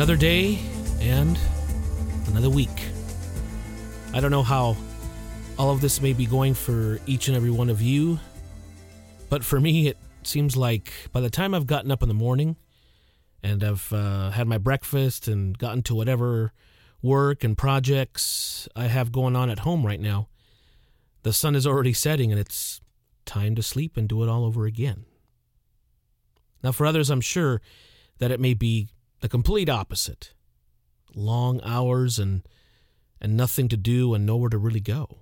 Another day and another week. I don't know how all of this may be going for each and every one of you, but for me, it seems like by the time I've gotten up in the morning and I've uh, had my breakfast and gotten to whatever work and projects I have going on at home right now, the sun is already setting and it's time to sleep and do it all over again. Now, for others, I'm sure that it may be the complete opposite long hours and, and nothing to do and nowhere to really go.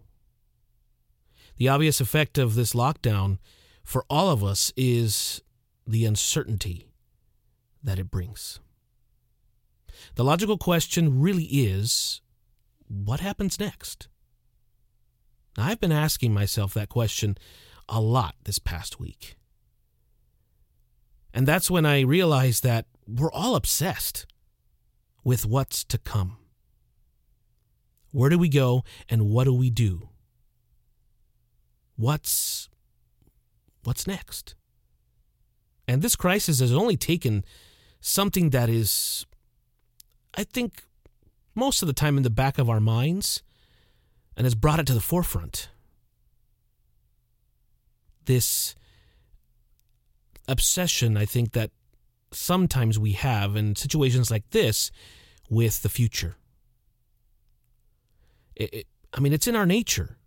The obvious effect of this lockdown for all of us is the uncertainty that it brings. The logical question really is what happens next? Now, I've been asking myself that question a lot this past week. And that's when I realized that we're all obsessed with what's to come. Where do we go and what do we do? What's what's next? And this crisis has only taken something that is I think most of the time in the back of our minds and has brought it to the forefront. This obsession, I think, that sometimes we have in situations like this with the future. It, it, I mean, it's in our nature.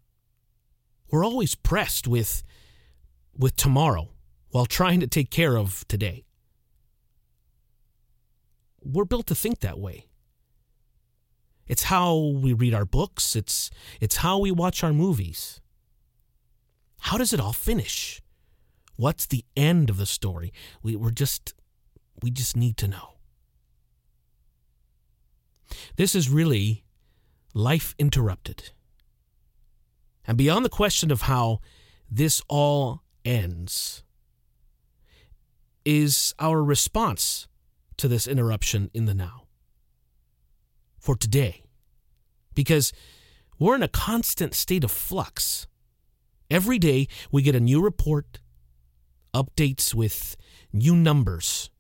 We're always pressed with, with tomorrow while trying to take care of today. We're built to think that way. It's how we read our books, it's, it's how we watch our movies. How does it all finish? What's the end of the story? We, we're just we just need to know. This is really life interrupted. And beyond the question of how this all ends, is our response to this interruption in the now. For today. Because we're in a constant state of flux. Every day we get a new report, updates with new numbers,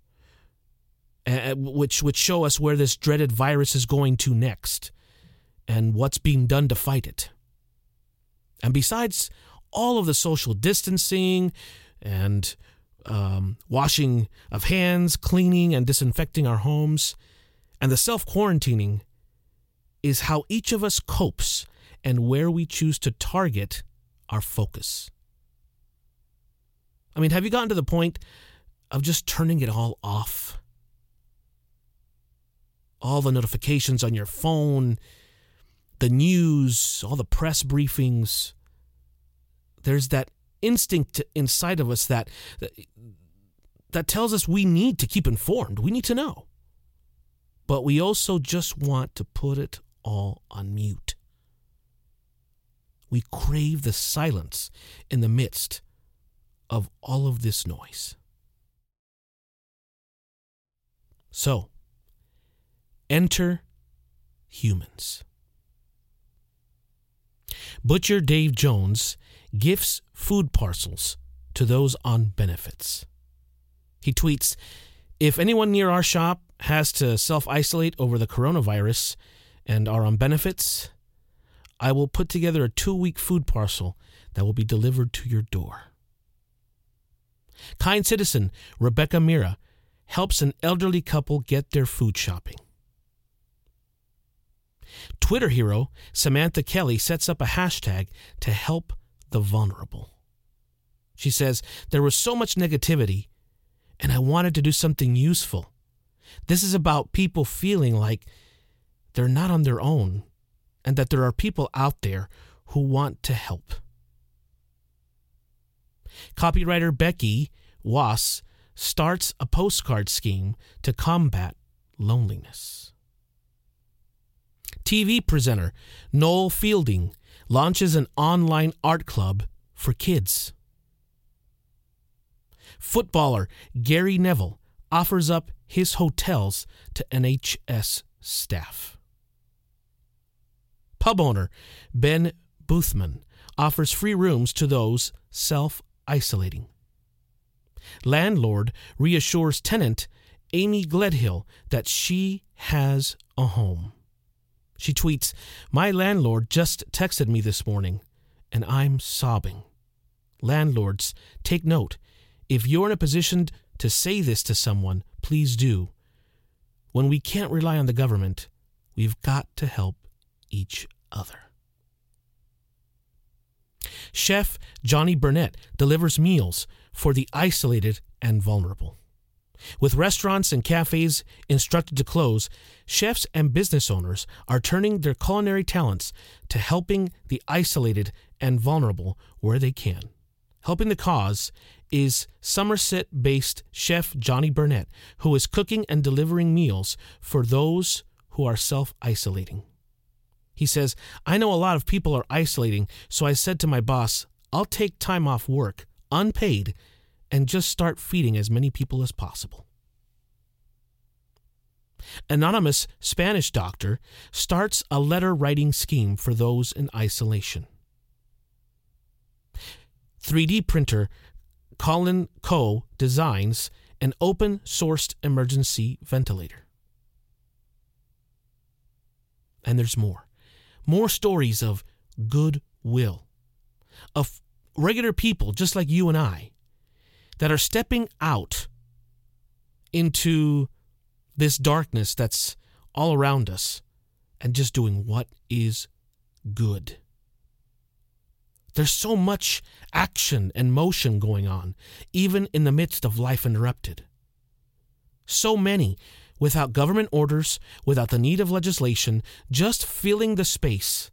which which show us where this dreaded virus is going to next and what's being done to fight it. And besides all of the social distancing and um, washing of hands, cleaning and disinfecting our homes, and the self quarantining is how each of us copes and where we choose to target our focus. I mean, have you gotten to the point of just turning it all off? All the notifications on your phone, the news, all the press briefings. There's that instinct inside of us that that tells us we need to keep informed. We need to know. But we also just want to put it all on mute. We crave the silence in the midst of all of this noise. So, Enter humans. Butcher Dave Jones gifts food parcels to those on benefits. He tweets If anyone near our shop has to self isolate over the coronavirus and are on benefits, I will put together a two week food parcel that will be delivered to your door. Kind citizen Rebecca Mira helps an elderly couple get their food shopping. Twitter hero Samantha Kelly sets up a hashtag to help the vulnerable. She says, There was so much negativity, and I wanted to do something useful. This is about people feeling like they're not on their own and that there are people out there who want to help. Copywriter Becky Wass starts a postcard scheme to combat loneliness. TV presenter Noel Fielding launches an online art club for kids. Footballer Gary Neville offers up his hotels to NHS staff. Pub owner Ben Boothman offers free rooms to those self isolating. Landlord reassures tenant Amy Gledhill that she has a home. She tweets, My landlord just texted me this morning, and I'm sobbing. Landlords, take note. If you're in a position to say this to someone, please do. When we can't rely on the government, we've got to help each other. Chef Johnny Burnett delivers meals for the isolated and vulnerable. With restaurants and cafes instructed to close, chefs and business owners are turning their culinary talents to helping the isolated and vulnerable where they can. Helping the cause is Somerset based chef Johnny Burnett, who is cooking and delivering meals for those who are self isolating. He says, I know a lot of people are isolating, so I said to my boss, I'll take time off work, unpaid, and just start feeding as many people as possible. Anonymous Spanish doctor starts a letter writing scheme for those in isolation. 3D printer Colin Coe designs an open sourced emergency ventilator. And there's more. More stories of goodwill, of regular people just like you and I that are stepping out into this darkness that's all around us and just doing what is good. There's so much action and motion going on, even in the midst of life interrupted. So many without government orders, without the need of legislation, just filling the space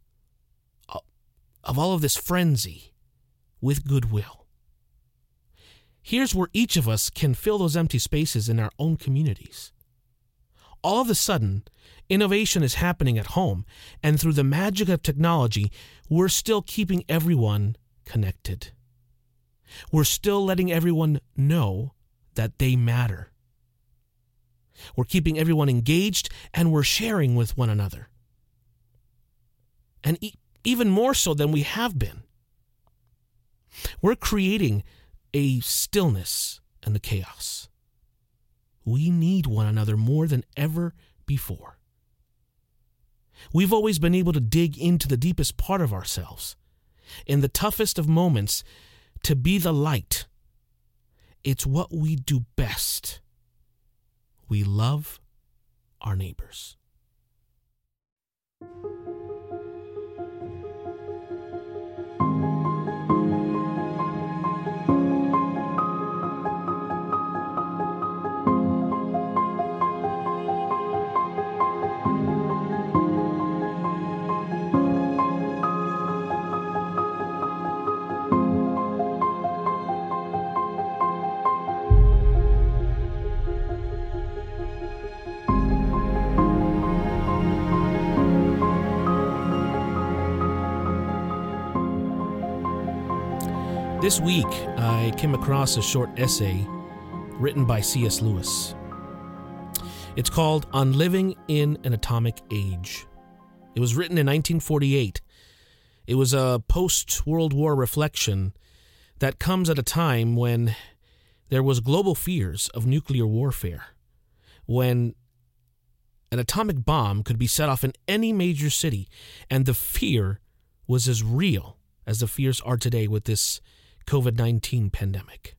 uh, of all of this frenzy with goodwill. Here's where each of us can fill those empty spaces in our own communities. All of a sudden, innovation is happening at home, and through the magic of technology, we're still keeping everyone connected. We're still letting everyone know that they matter. We're keeping everyone engaged and we're sharing with one another. And e- even more so than we have been. We're creating a stillness in the chaos. We need one another more than ever before. We've always been able to dig into the deepest part of ourselves, in the toughest of moments, to be the light. It's what we do best. We love our neighbors. This week, I came across a short essay written by C.S. Lewis. It's called On Living in an Atomic Age. It was written in 1948. It was a post World War reflection that comes at a time when there was global fears of nuclear warfare, when an atomic bomb could be set off in any major city, and the fear was as real as the fears are today with this COVID 19 pandemic.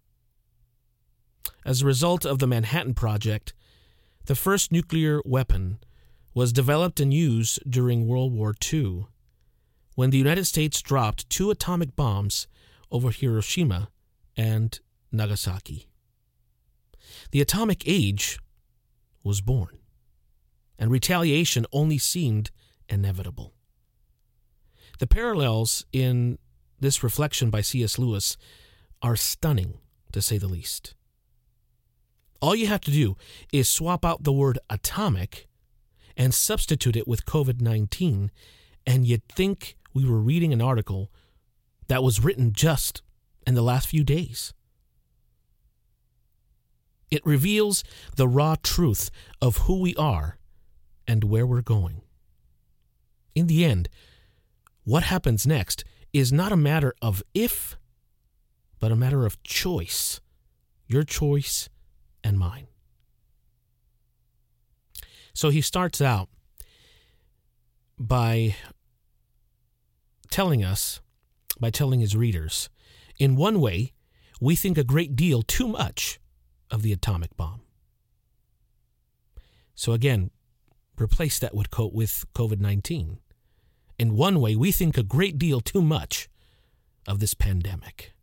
As a result of the Manhattan Project, the first nuclear weapon was developed and used during World War II when the United States dropped two atomic bombs over Hiroshima and Nagasaki. The atomic age was born, and retaliation only seemed inevitable. The parallels in this reflection by C.S. Lewis are stunning, to say the least. All you have to do is swap out the word atomic and substitute it with COVID 19, and you'd think we were reading an article that was written just in the last few days. It reveals the raw truth of who we are and where we're going. In the end, what happens next is not a matter of if, but a matter of choice. Your choice and mine. So he starts out by telling us, by telling his readers, in one way, we think a great deal too much of the atomic bomb. So again, replace that with COVID 19. In one way, we think a great deal too much of this pandemic.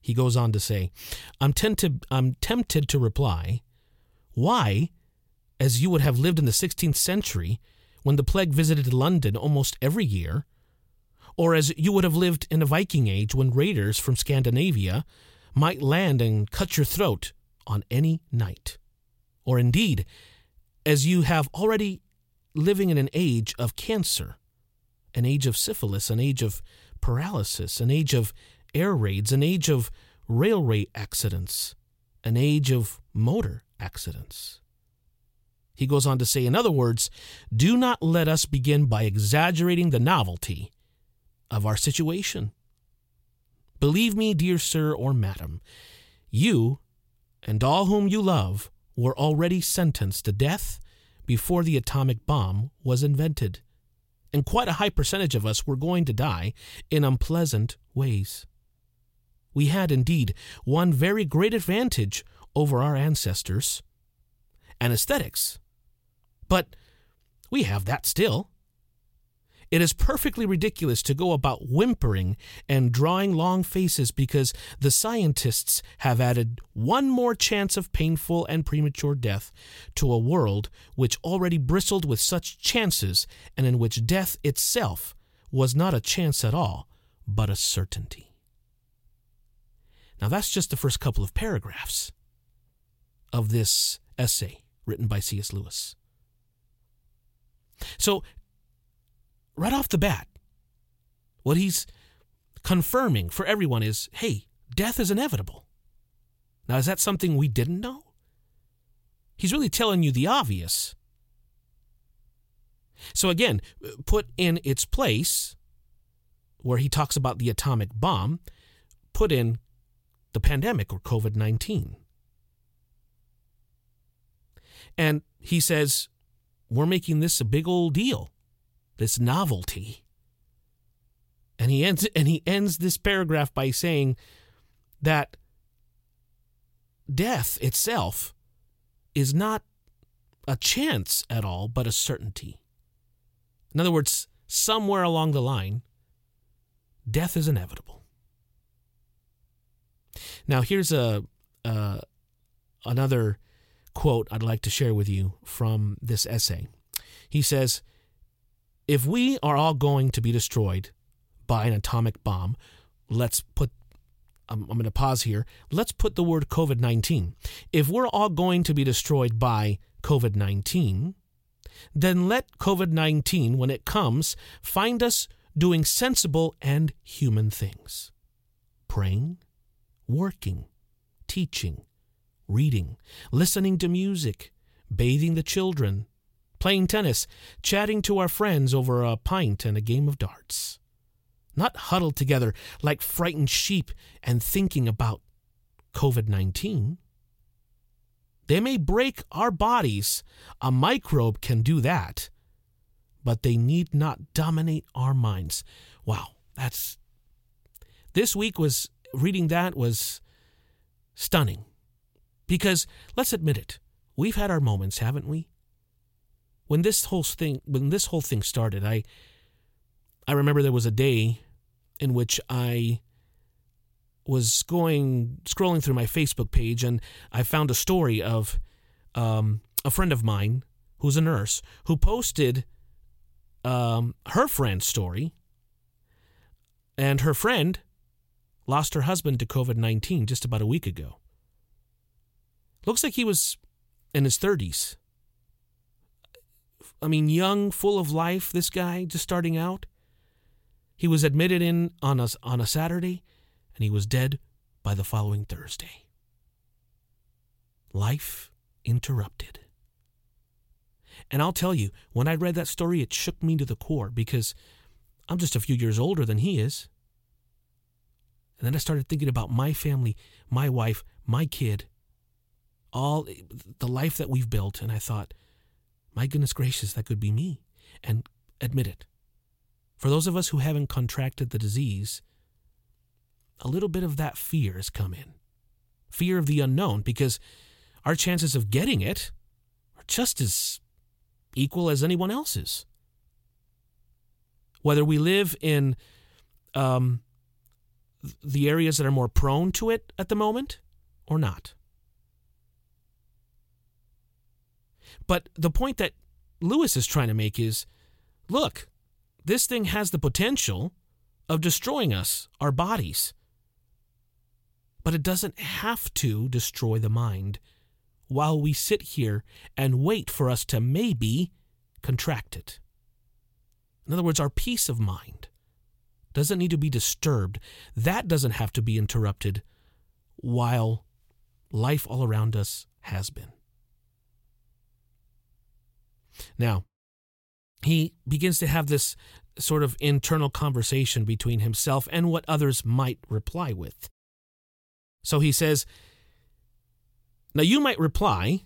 He goes on to say, I'm tempted, I'm tempted to reply, why, as you would have lived in the 16th century when the plague visited London almost every year, or as you would have lived in a Viking age when raiders from Scandinavia might land and cut your throat on any night, or indeed, as you have already living in an age of cancer, an age of syphilis, an age of paralysis, an age of air raids, an age of railway accidents, an age of motor accidents. He goes on to say, in other words, do not let us begin by exaggerating the novelty of our situation. Believe me, dear sir or madam, you and all whom you love were already sentenced to death before the atomic bomb was invented. And quite a high percentage of us were going to die in unpleasant ways. We had indeed one very great advantage over our ancestors anesthetics. But we have that still. It is perfectly ridiculous to go about whimpering and drawing long faces because the scientists have added one more chance of painful and premature death to a world which already bristled with such chances and in which death itself was not a chance at all, but a certainty. Now, that's just the first couple of paragraphs of this essay written by C.S. Lewis. So, right off the bat, what he's confirming for everyone is hey, death is inevitable. Now, is that something we didn't know? He's really telling you the obvious. So, again, put in its place where he talks about the atomic bomb, put in the pandemic or COVID 19. And he says, We're making this a big old deal this novelty. And he ends and he ends this paragraph by saying that death itself is not a chance at all, but a certainty. In other words, somewhere along the line, death is inevitable. Now, here's a uh, another quote I'd like to share with you from this essay. He says, if we are all going to be destroyed by an atomic bomb, let's put I'm, going to pause here. Let's put the word COVID 19. If we're all going to be destroyed by COVID 19, then let COVID 19, when it comes, find us doing sensible and human things praying, working, teaching, reading, listening to music, bathing the children, playing tennis, chatting to our friends over a pint and a game of darts. Not huddled together like frightened sheep and thinking about COVID 19. They may break our bodies. A microbe can do that. But they need not dominate our minds. Wow, that's. This week was. Reading that was stunning. Because, let's admit it, we've had our moments, haven't we? When this whole thing when this whole thing started, I I remember there was a day in which I was going scrolling through my Facebook page and I found a story of um, a friend of mine who's a nurse who posted um, her friend's story, and her friend lost her husband to COVID 19 just about a week ago. Looks like he was in his 30s. I mean, young, full of life, this guy just starting out. He was admitted in on a, on a Saturday, and he was dead by the following Thursday. Life interrupted. And I'll tell you, when I read that story, it shook me to the core because I'm just a few years older than he is. And then I started thinking about my family, my wife, my kid, all the life that we've built. And I thought, my goodness gracious, that could be me. And admit it. For those of us who haven't contracted the disease, a little bit of that fear has come in. Fear of the unknown, because our chances of getting it are just as equal as anyone else's. Whether we live in um, the areas that are more prone to it at the moment or not. But the point that Lewis is trying to make is look, this thing has the potential of destroying us, our bodies. But it doesn't have to destroy the mind while we sit here and wait for us to maybe contract it. In other words, our peace of mind doesn't need to be disturbed. That doesn't have to be interrupted while life all around us has been. Now, he begins to have this sort of internal conversation between himself and what others might reply with. So he says, Now you might reply,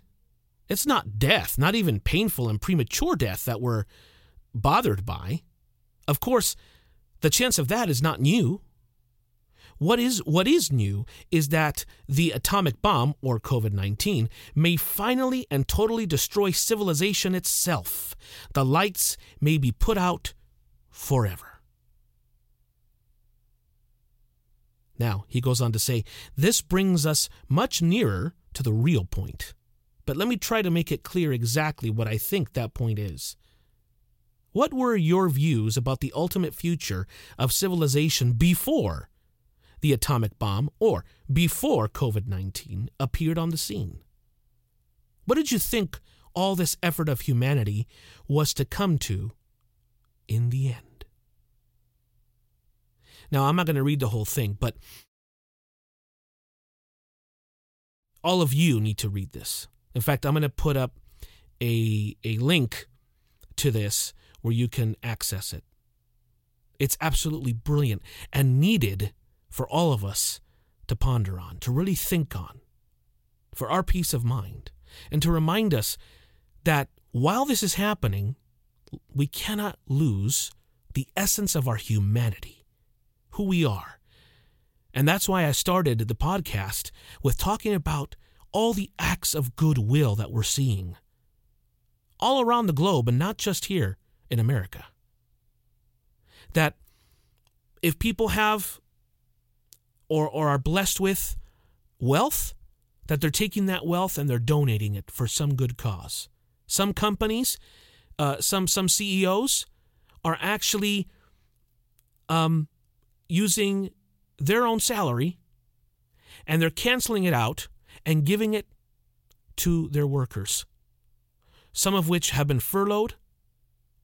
it's not death, not even painful and premature death that we're bothered by. Of course, the chance of that is not new. What is what is new is that the atomic bomb or COVID-19 may finally and totally destroy civilization itself. The lights may be put out forever. Now, he goes on to say, this brings us much nearer to the real point. But let me try to make it clear exactly what I think that point is. What were your views about the ultimate future of civilization before the atomic bomb or before COVID 19 appeared on the scene? What did you think all this effort of humanity was to come to in the end? Now, I'm not going to read the whole thing, but all of you need to read this. In fact, I'm going to put up a, a link to this where you can access it. It's absolutely brilliant and needed for all of us to ponder on, to really think on, for our peace of mind, and to remind us that while this is happening, we cannot lose the essence of our humanity, who we are. And that's why I started the podcast with talking about all the acts of goodwill that we're seeing all around the globe and not just here in America. That if people have or, or are blessed with wealth, that they're taking that wealth and they're donating it for some good cause. Some companies, uh, some some CEOs are actually um, using their own salary and they're canceling it out and giving it to their workers, some of which have been furloughed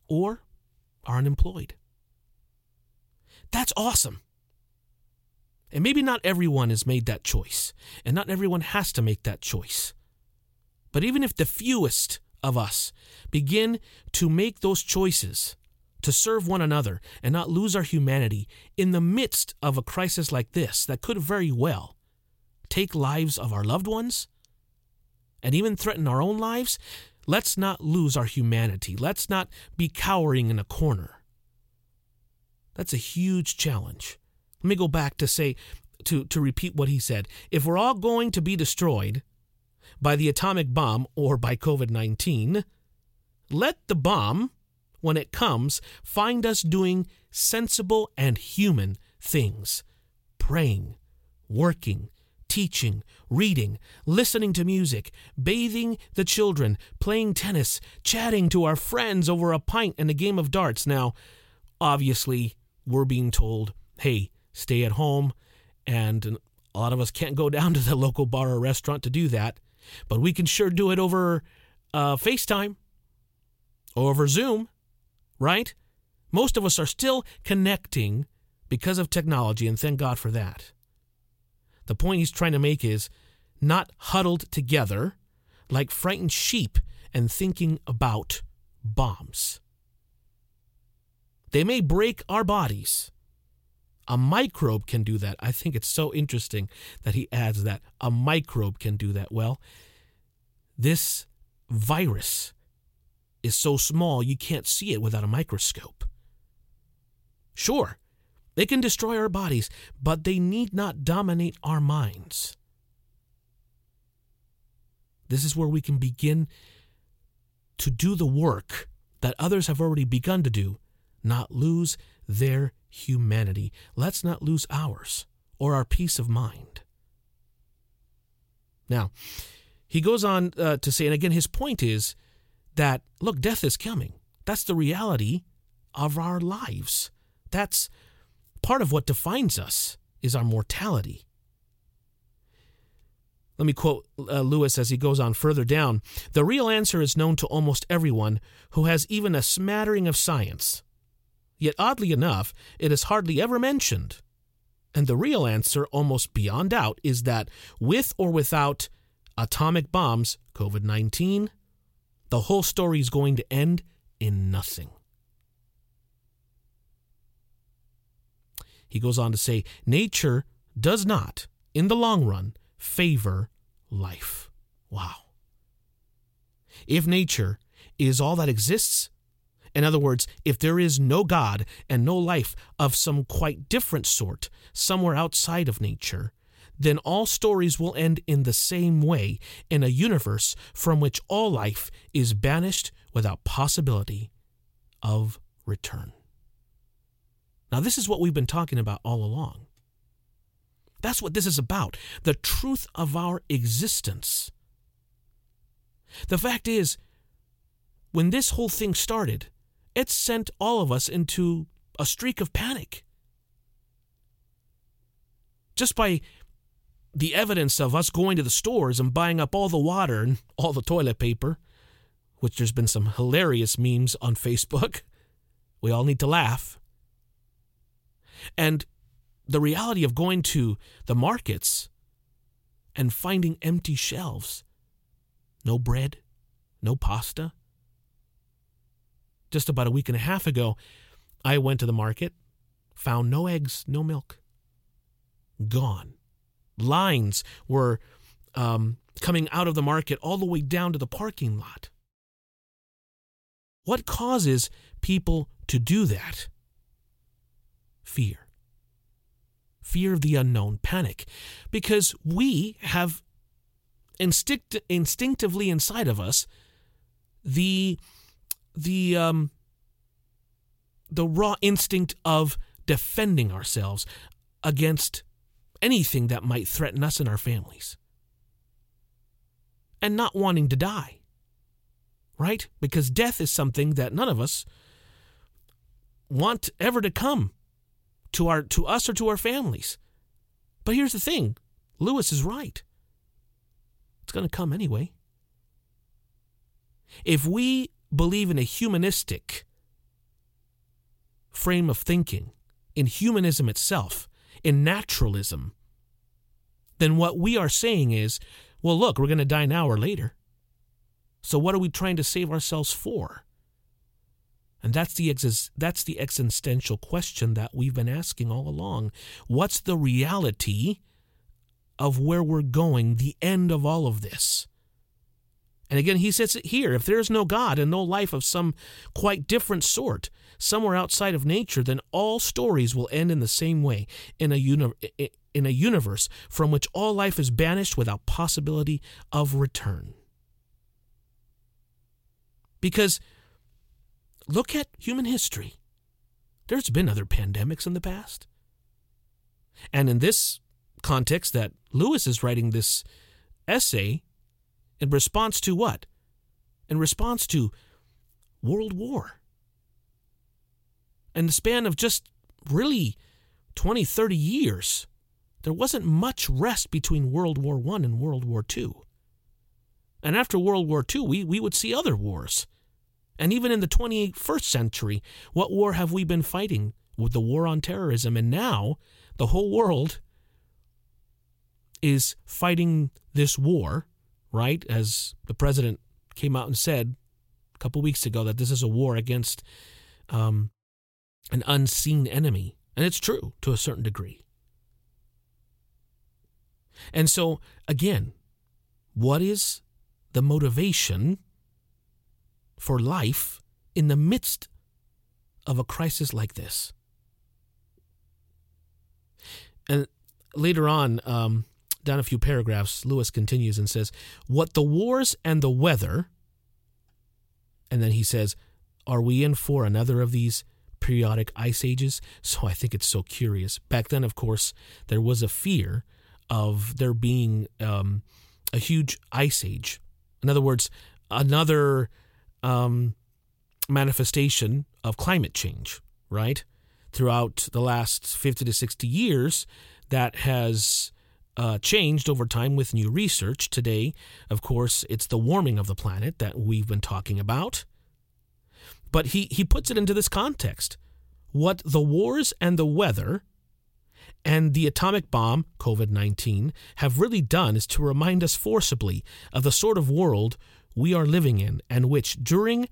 or are unemployed. That's awesome. And maybe not everyone has made that choice, and not everyone has to make that choice. But even if the fewest of us begin to make those choices to serve one another and not lose our humanity in the midst of a crisis like this that could very well take lives of our loved ones and even threaten our own lives, Let's not lose our humanity. Let's not be cowering in a corner. That's a huge challenge. Let me go back to say, to, to repeat what he said. If we're all going to be destroyed by the atomic bomb or by COVID 19, let the bomb, when it comes, find us doing sensible and human things praying, working, teaching, reading, listening to music, bathing the children, playing tennis, chatting to our friends over a pint and a game of darts. Now, obviously, we're being told, hey, stay at home, and a lot of us can't go down to the local bar or restaurant to do that, but we can sure do it over uh, FaceTime or over Zoom, right? Most of us are still connecting because of technology, and thank God for that. The point he's trying to make is not huddled together like frightened sheep and thinking about bombs. They may break our bodies. A microbe can do that. I think it's so interesting that he adds that a microbe can do that. Well, this virus is so small you can't see it without a microscope. Sure, they can destroy our bodies, but they need not dominate our minds. This is where we can begin to do the work that others have already begun to do, not lose their humanity. Let's not lose ours or our peace of mind. Now, he goes on uh, to say, and again, his point is that, look, death is coming. That's the reality of our lives. That's part of what defines us is our mortality. Let me quote uh, Lewis as he goes on further down. The real answer is known to almost everyone who has even a smattering of science. Yet, oddly enough, it is hardly ever mentioned. And the real answer, almost beyond doubt, is that with or without atomic bombs, COVID 19, the whole story is going to end in nothing. He goes on to say, Nature does not, in the long run, favor life. Wow. If nature is all that exists, in other words, if there is no God and no life of some quite different sort somewhere outside of nature, then all stories will end in the same way in a universe from which all life is banished without possibility of return. Now, this is what we've been talking about all along. That's what this is about the truth of our existence. The fact is, when this whole thing started, it sent all of us into a streak of panic. Just by the evidence of us going to the stores and buying up all the water and all the toilet paper, which there's been some hilarious memes on Facebook. We all need to laugh. And the reality of going to the markets and finding empty shelves. No bread, no pasta. Just about a week and a half ago, I went to the market, found no eggs, no milk. Gone. Lines were um, coming out of the market all the way down to the parking lot. What causes people to do that? Fear fear of the unknown, panic, because we have instinct, instinctively inside of us the the um, the raw instinct of defending ourselves against anything that might threaten us and our families, and not wanting to die. Right? Because death is something that none of us want ever to come to our to us or to our families. But here's the thing, Lewis is right. It's going to come anyway. If we believe in a humanistic frame of thinking, in humanism itself, in naturalism, then what we are saying is, well, look, we're going to die now or later. So what are we trying to save ourselves for? And that's the ex- that's the existential question that we've been asking all along. What's the reality of where we're going, the end of all of this? And again, he says it here if there is no God and no life of some quite different sort, somewhere outside of nature, then all stories will end in the same way in a, uni- in a universe from which all life is banished without possibility of return. Because Look at human history. There's been other pandemics in the past. And in this context, that Lewis is writing this essay in response to what? In response to World War. In the span of just really 20, 30 years, there wasn't much rest between World War I and World War II. And after World War II, we, we would see other wars. And even in the 21st century, what war have we been fighting? With the war on terrorism. And now the whole world is fighting this war, right? As the president came out and said a couple weeks ago that this is a war against um, an unseen enemy. And it's true to a certain degree. And so, again, what is the motivation for life in the midst of a crisis like this. And later on, um, down a few paragraphs, Lewis continues and says, What the wars and the weather, and then he says, Are we in for another of these periodic ice ages? So I think it's so curious. Back then, of course, there was a fear of there being um, a huge ice age. In other words, another um, manifestation of climate change, right? Throughout the last 50 to 60 years, that has uh, changed over time with new research. Today, of course, it's the warming of the planet that we've been talking about. But he, he puts it into this context. What the wars and the weather and the atomic bomb, COVID 19, have really done is to remind us forcibly of the sort of world we are living in, and which, during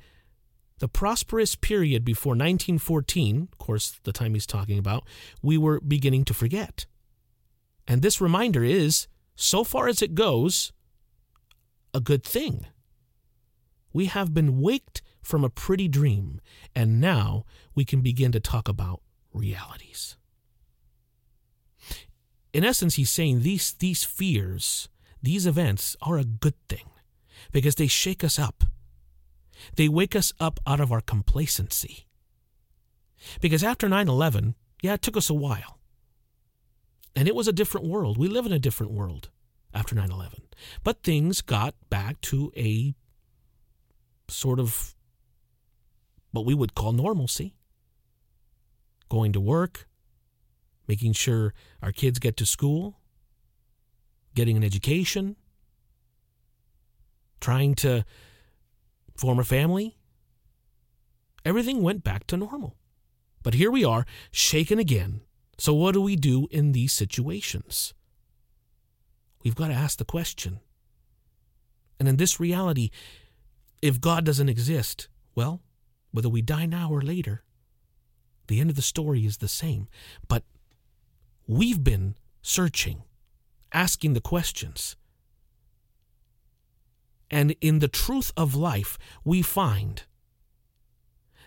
the prosperous period before 1914, of course, the time he's talking about, we were beginning to forget. And this reminder is, so far as it goes, a good thing. We have been waked from a pretty dream, and now we can begin to talk about realities. In essence, he's saying these, these fears, these events are a good thing because they shake us up. They wake us up out of our complacency. Because after 9 11, yeah, it took us a while. And it was a different world. We live in a different world after 9 11. But things got back to a sort of what we would call normalcy. Going to work, making sure our kids get to school, getting an education, trying to form a family. Everything went back to normal. But here we are, shaken again so, what do we do in these situations? We've got to ask the question. And in this reality, if God doesn't exist, well, whether we die now or later, the end of the story is the same. But we've been searching, asking the questions. And in the truth of life, we find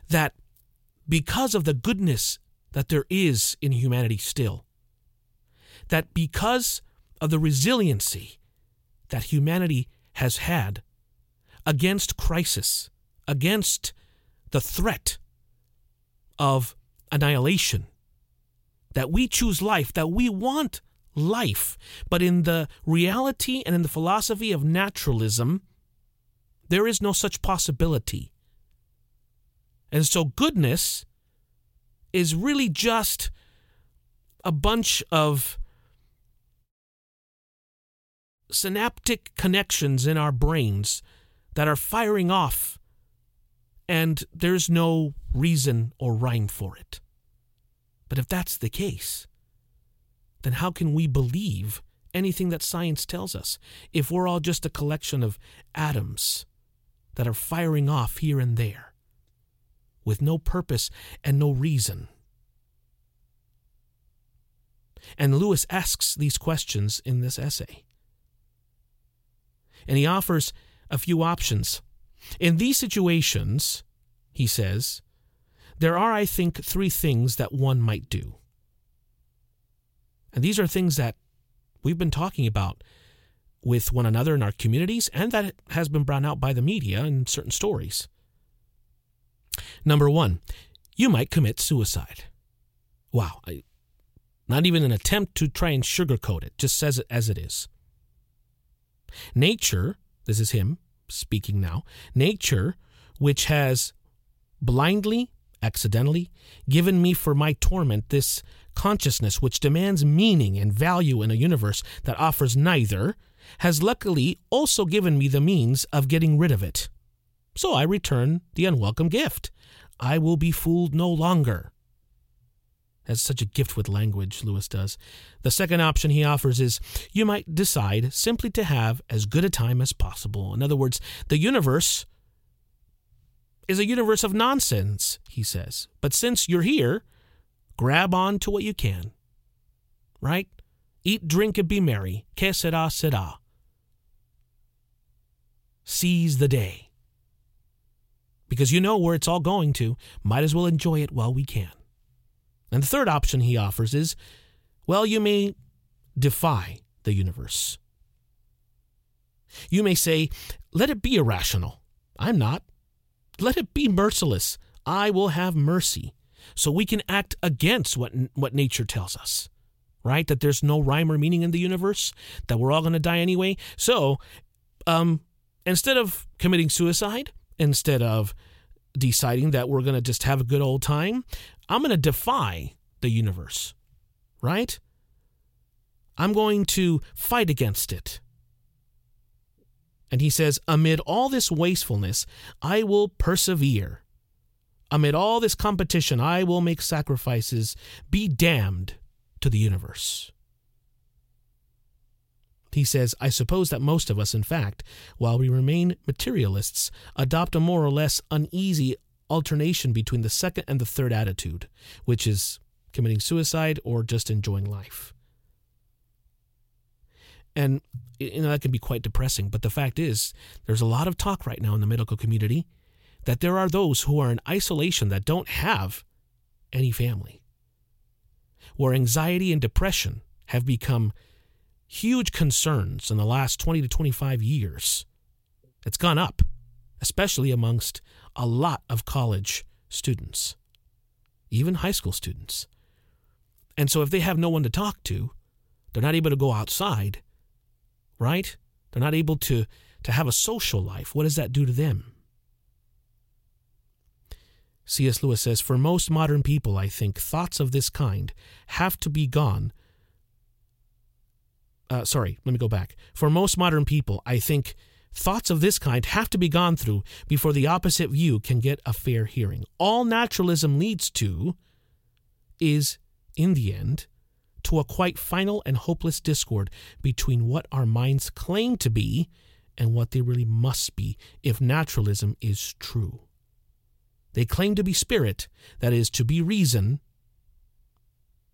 that because of the goodness that there is in humanity still. That because of the resiliency that humanity has had against crisis, against the threat of annihilation, that we choose life, that we want life. But in the reality and in the philosophy of naturalism, there is no such possibility. And so, goodness is really just a bunch of synaptic connections in our brains that are firing off, and there's no reason or rhyme for it. But if that's the case, then how can we believe anything that science tells us if we're all just a collection of atoms that are firing off here and there? With no purpose and no reason. And Lewis asks these questions in this essay. And he offers a few options. In these situations, he says, there are, I think, three things that one might do. And these are things that we've been talking about with one another in our communities and that has been brought out by the media in certain stories. Number one, you might commit suicide. Wow. I, not even an attempt to try and sugarcoat it, just says it as it is. Nature, this is him speaking now, nature, which has blindly, accidentally, given me for my torment this consciousness which demands meaning and value in a universe that offers neither, has luckily also given me the means of getting rid of it. So I return the unwelcome gift. I will be fooled no longer. Has such a gift with language, Lewis does. The second option he offers is you might decide simply to have as good a time as possible. In other words, the universe is a universe of nonsense, he says. But since you're here, grab on to what you can. Right? Eat, drink, and be merry. Que sera, sera. seize the day. Because you know where it's all going to, might as well enjoy it while we can. And the third option he offers is well, you may defy the universe. You may say, let it be irrational. I'm not. Let it be merciless. I will have mercy. So we can act against what, what nature tells us, right? That there's no rhyme or meaning in the universe, that we're all going to die anyway. So um, instead of committing suicide, instead of deciding that we're going to just have a good old time, I'm going to defy the universe, right? I'm going to fight against it. And he says, Amid all this wastefulness, I will persevere. Amid all this competition, I will make sacrifices. Be damned to the universe. He says, I suppose that most of us, in fact, while we remain materialists, adopt a more or less uneasy alternation between the second and the third attitude, which is committing suicide or just enjoying life. And you know that can be quite depressing, but the fact is there's a lot of talk right now in the medical community that there are those who are in isolation that don't have any family. Where anxiety and depression have become huge concerns in the last 20 to 25 years. It's gone up, especially amongst a lot of college students, even high school students. And so if they have no one to talk to, they're not able to go outside, right? They're not able to, to have a social life. What does that do to them? C.S. Lewis says For most modern people, I think, thoughts of this kind have to be gone. Uh, sorry, let me go back. For most modern people, I think thoughts of this kind have to be gone through before the opposite view can get a fair hearing. All naturalism leads to is, in the end, to a quite final and hopeless discord between what our minds claim to be and what they really must be if naturalism is true. They claim to be spirit, that is, to be reason,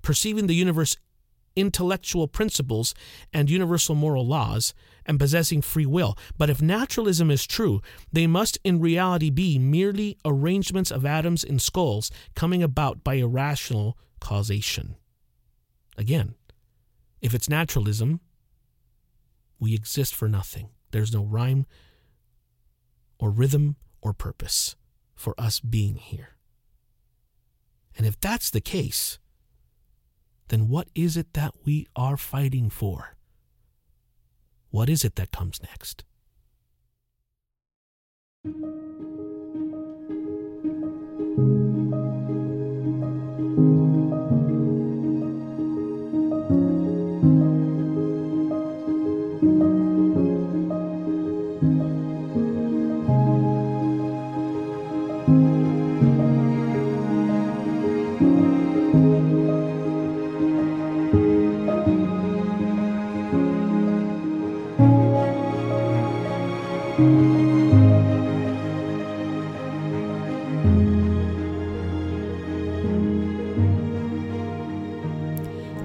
perceiving the universe intellectual principles and universal moral laws, and possessing free will. But if naturalism is true, they must in reality be merely arrangements of atoms in skulls coming about by irrational causation. Again, if it's naturalism, we exist for nothing. There's no rhyme or rhythm or purpose for us being here. And if that's the case, then what is it that we are fighting for? What is it that comes next?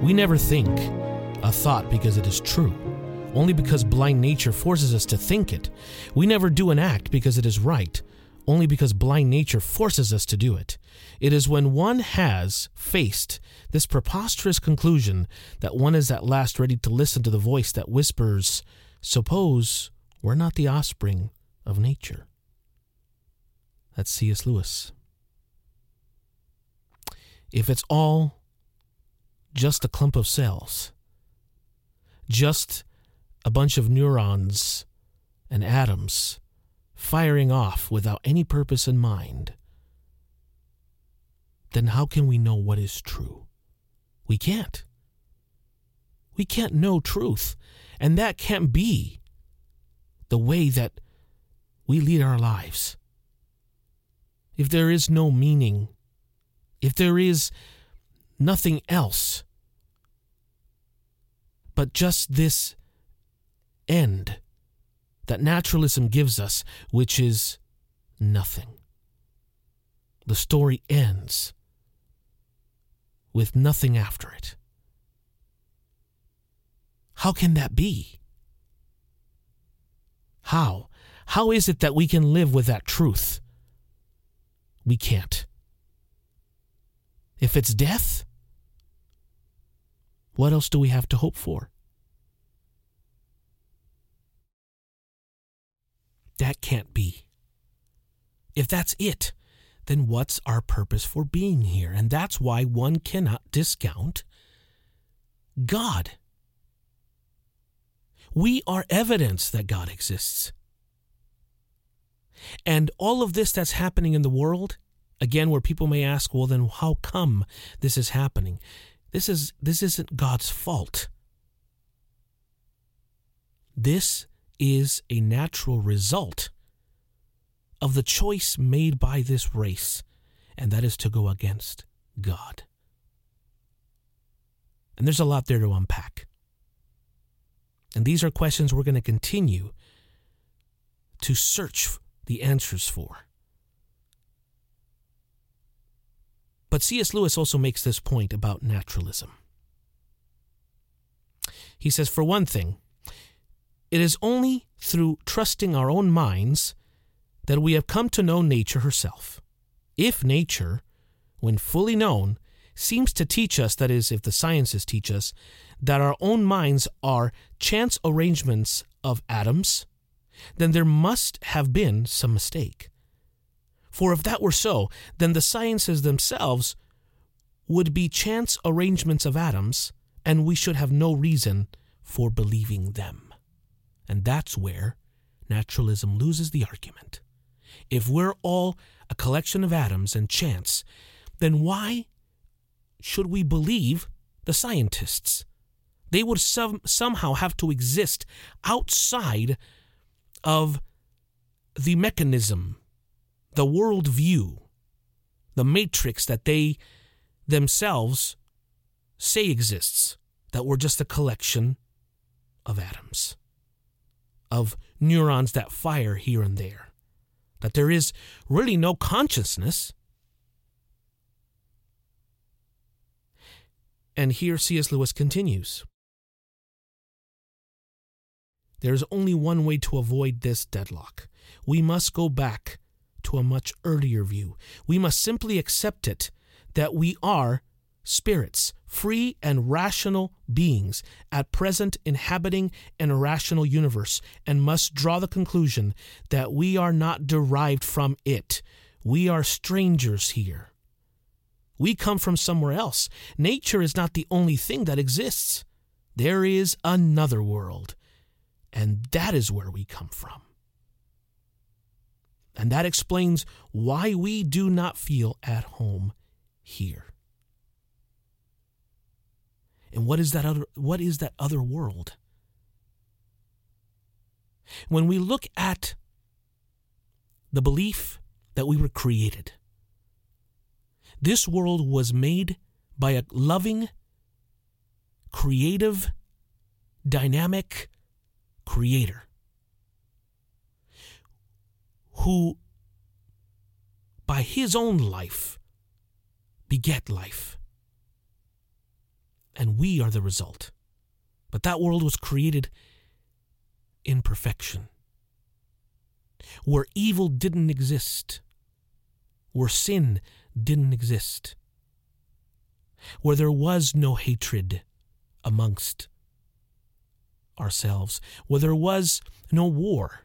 We never think a thought because it is true, only because blind nature forces us to think it. We never do an act because it is right, only because blind nature forces us to do it. It is when one has faced this preposterous conclusion that one is at last ready to listen to the voice that whispers, Suppose we're not the offspring of nature. That's C.S. Lewis. If it's all just a clump of cells, just a bunch of neurons and atoms firing off without any purpose in mind, then how can we know what is true? We can't. We can't know truth, and that can't be the way that we lead our lives. If there is no meaning, if there is nothing else but just this end that naturalism gives us, which is nothing. The story ends with nothing after it. How can that be? How? How is it that we can live with that truth? We can't. If it's death, what else do we have to hope for? That can't be. If that's it, then what's our purpose for being here? And that's why one cannot discount God. We are evidence that God exists. And all of this that's happening in the world, again, where people may ask, well, then how come this is happening? This is this isn't God's fault. This is a natural result of the choice made by this race, and that is to go against God. And there's a lot there to unpack. And these are questions we're going to continue to search the answers for. But C.S. Lewis also makes this point about naturalism. He says, for one thing, it is only through trusting our own minds that we have come to know nature herself. If nature, when fully known, seems to teach us, that is, if the sciences teach us, that our own minds are chance arrangements of atoms, then there must have been some mistake. For if that were so, then the sciences themselves would be chance arrangements of atoms, and we should have no reason for believing them. And that's where naturalism loses the argument. If we're all a collection of atoms and chance, then why should we believe the scientists? They would some, somehow have to exist outside of the mechanism, the worldview, the matrix that they themselves say exists, that we're just a collection of atoms, of neurons that fire here and there, that there is really no consciousness. And here C.S. Lewis continues. There's only one way to avoid this deadlock. We must go back to a much earlier view. We must simply accept it that we are spirits, free and rational beings, at present inhabiting an irrational universe, and must draw the conclusion that we are not derived from it. We are strangers here. We come from somewhere else. Nature is not the only thing that exists. There is another world, and that is where we come from. And that explains why we do not feel at home here. And what is that other what is that other world? When we look at the belief that we were created, this world was made by a loving, creative, dynamic creator who, by his own life, beget life. And we are the result. But that world was created in perfection, where evil didn't exist, where sin didn't exist, where there was no hatred amongst ourselves, where there was no war,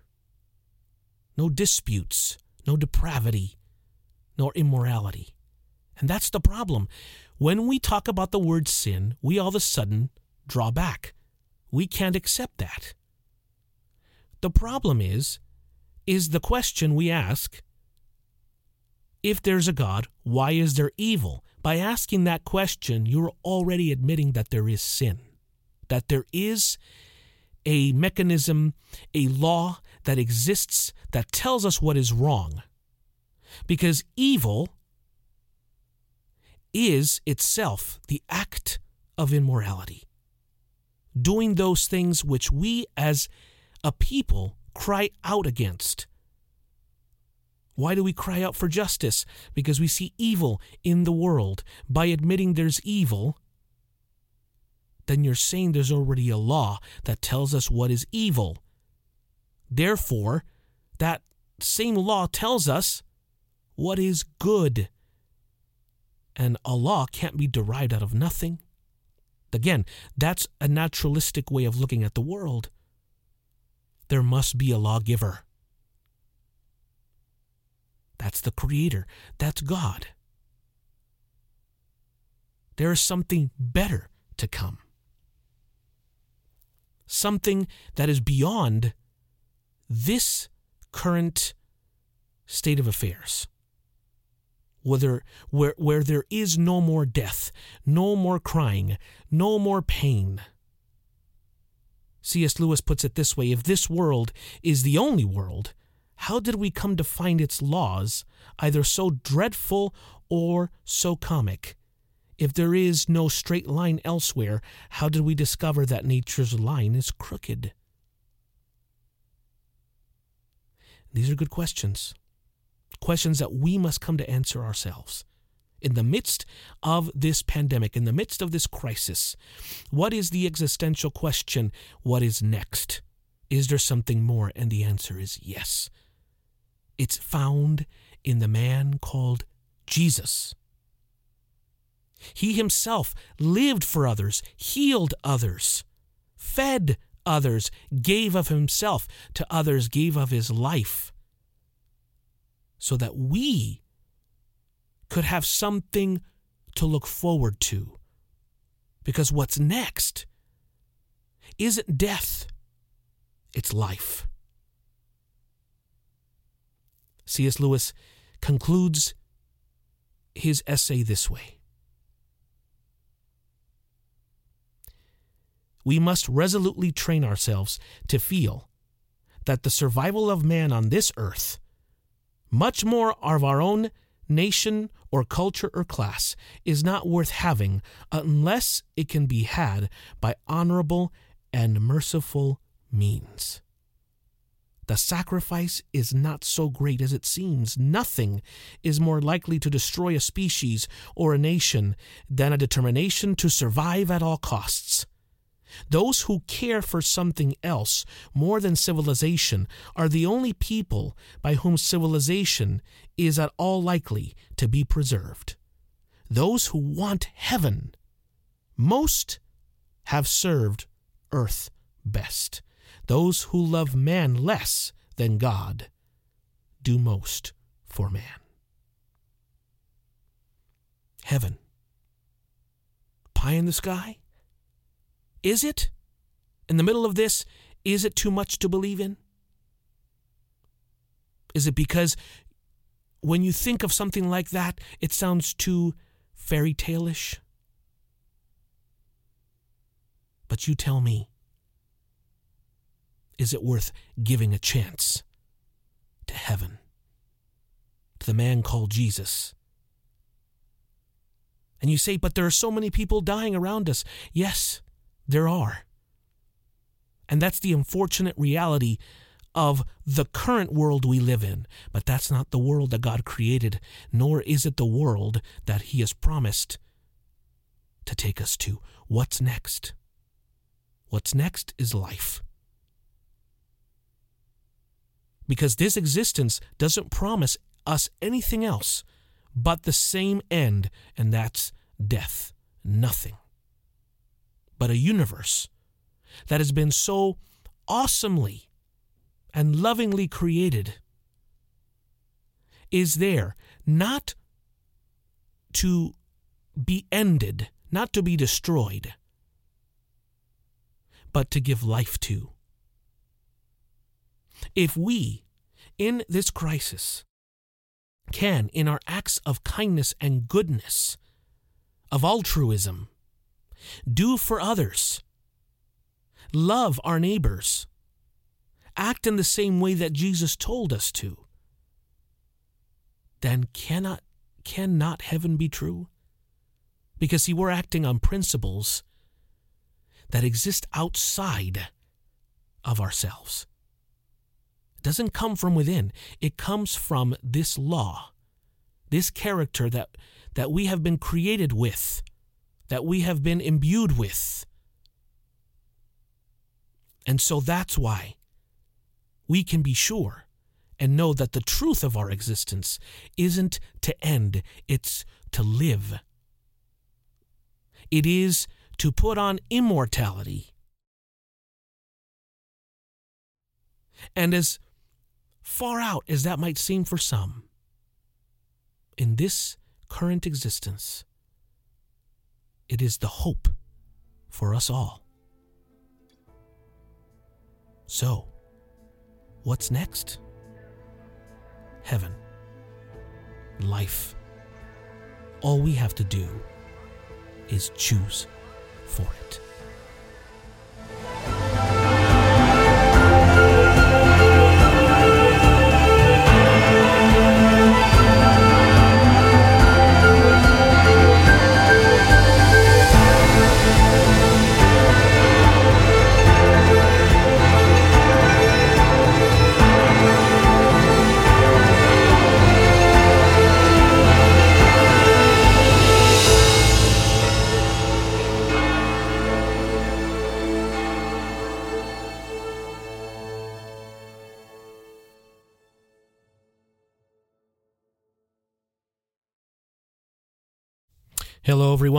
no disputes, no depravity, nor immorality. And that's the problem. When we talk about the word sin, we all of a sudden draw back. We can't accept that. The problem is, is the question we ask if there's a God, why is there evil? By asking that question, you're already admitting that there is sin, that there is a mechanism, a law that exists that tells us what is wrong. Because evil is itself the act of immorality, doing those things which we as a people cry out against. Why do we cry out for justice? Because we see evil in the world. By admitting there's evil, then you're saying there's already a law that tells us what is evil. Therefore, that same law tells us what is good. And a law can't be derived out of nothing. Again, that's a naturalistic way of looking at the world. There must be a lawgiver. That's the Creator. That's God. There is something better to come. Something that is beyond this current state of affairs. Whether, where, where there is no more death, no more crying, no more pain. C.S. Lewis puts it this way if this world is the only world, how did we come to find its laws either so dreadful or so comic? If there is no straight line elsewhere, how did we discover that nature's line is crooked? These are good questions. Questions that we must come to answer ourselves. In the midst of this pandemic, in the midst of this crisis, what is the existential question? What is next? Is there something more? And the answer is yes. It's found in the man called Jesus. He himself lived for others, healed others, fed others, gave of himself to others, gave of his life, so that we could have something to look forward to. Because what's next isn't death, it's life. C.S. Lewis concludes his essay this way we must resolutely train ourselves to feel that the survival of man on this earth, much more of our own nation or culture or class, is not worth having unless it can be had by honorable and merciful means. The sacrifice is not so great as it seems. Nothing is more likely to destroy a species or a nation than a determination to survive at all costs. Those who care for something else more than civilization are the only people by whom civilization is at all likely to be preserved. Those who want heaven most have served earth best. Those who love man less than God do most for man. Heaven. Pie in the sky? Is it? In the middle of this, is it too much to believe in? Is it because when you think of something like that, it sounds too fairy tale-ish? But you tell me, is it worth giving a chance to heaven, to the man called Jesus? And you say, but there are so many people dying around us. Yes, there are. And that's the unfortunate reality of the current world we live in. But that's not the world that God created, nor is it the world that He has promised to take us to. What's next? What's next is life. Because this existence doesn't promise us anything else but the same end, and that's death. Nothing but a universe that has been so awesomely and lovingly created is there not to be ended, not to be destroyed, but to give life to. If we, in this crisis, can, in our acts of kindness and goodness, of altruism, do for others, love our neighbors, act in the same way that Jesus told us to, then cannot cannot heaven be true? Because see, we're acting on principles that exist outside of ourselves. It doesn't come from within. It comes from this law, this character that, that we have been created with that we have been imbued with. And so that's why we can be sure and know that the truth of our existence isn't to end, it's to live. It is to put on immortality. And as far out as that might seem for some, in this current existence, it is the hope for us all. So, what's next? Heaven. Life. All we have to do is choose for it.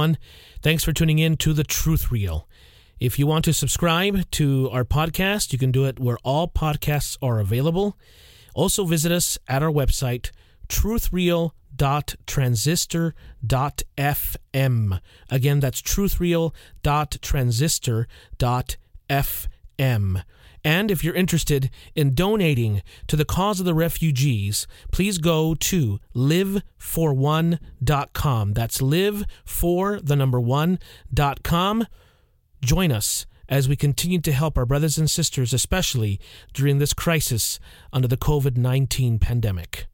Everyone. Thanks for tuning in to The Truth Reel. If you want to subscribe to our podcast, you can do it where all podcasts are available. Also, visit us at our website, truthreal.transistor.fm. Again, that's truthreal.transistor.fm. And if you're interested in donating to the cause of the refugees, please go to livefor1.com. That's live for the number one.com. Join us as we continue to help our brothers and sisters, especially during this crisis under the COVID 19 pandemic.